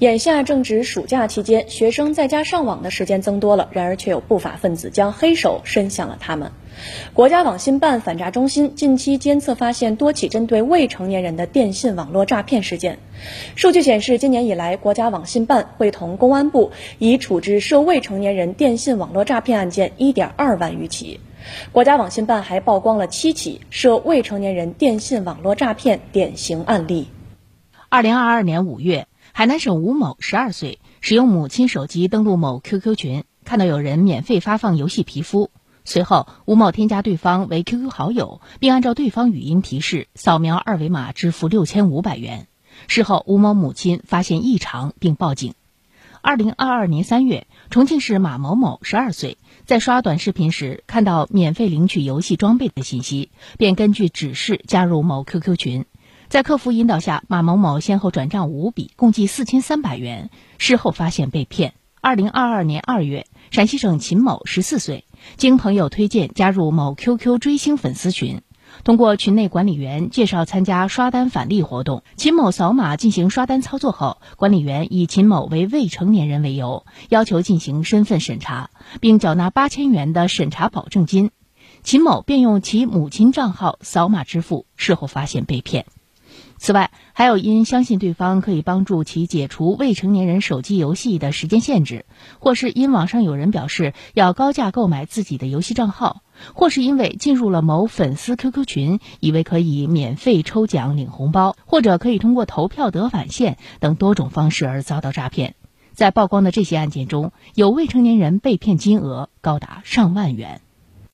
眼下正值暑假期间，学生在家上网的时间增多了，然而却有不法分子将黑手伸向了他们。国家网信办反诈中心近期监测发现多起针对未成年人的电信网络诈骗事件。数据显示，今年以来，国家网信办会同公安部已处置涉未成年人电信网络诈骗案件1.2万余起。国家网信办还曝光了七起涉未成年人电信网络诈骗典型案例。二零二二年五月。海南省吴某十二岁，使用母亲手机登录某 QQ 群，看到有人免费发放游戏皮肤。随后，吴某添加对方为 QQ 好友，并按照对方语音提示扫描二维码支付六千五百元。事后，吴某母亲发现异常并报警。二零二二年三月，重庆市马某某十二岁，在刷短视频时看到免费领取游戏装备的信息，便根据指示加入某 QQ 群。在客服引导下，马某某先后转账五笔，共计四千三百元。事后发现被骗。二零二二年二月，陕西省秦某十四岁，经朋友推荐加入某 QQ 追星粉丝群。通过群内管理员介绍参加刷单返利活动，秦某扫码进行刷单操作后，管理员以秦某为未成年人为由，要求进行身份审查，并缴纳八千元的审查保证金。秦某便用其母亲账号扫码支付，事后发现被骗。此外，还有因相信对方可以帮助其解除未成年人手机游戏的时间限制，或是因网上有人表示要高价购买自己的游戏账号，或是因为进入了某粉丝 QQ 群，以为可以免费抽奖领红包，或者可以通过投票得返现等多种方式而遭到诈骗。在曝光的这些案件中，有未成年人被骗金额高达上万元。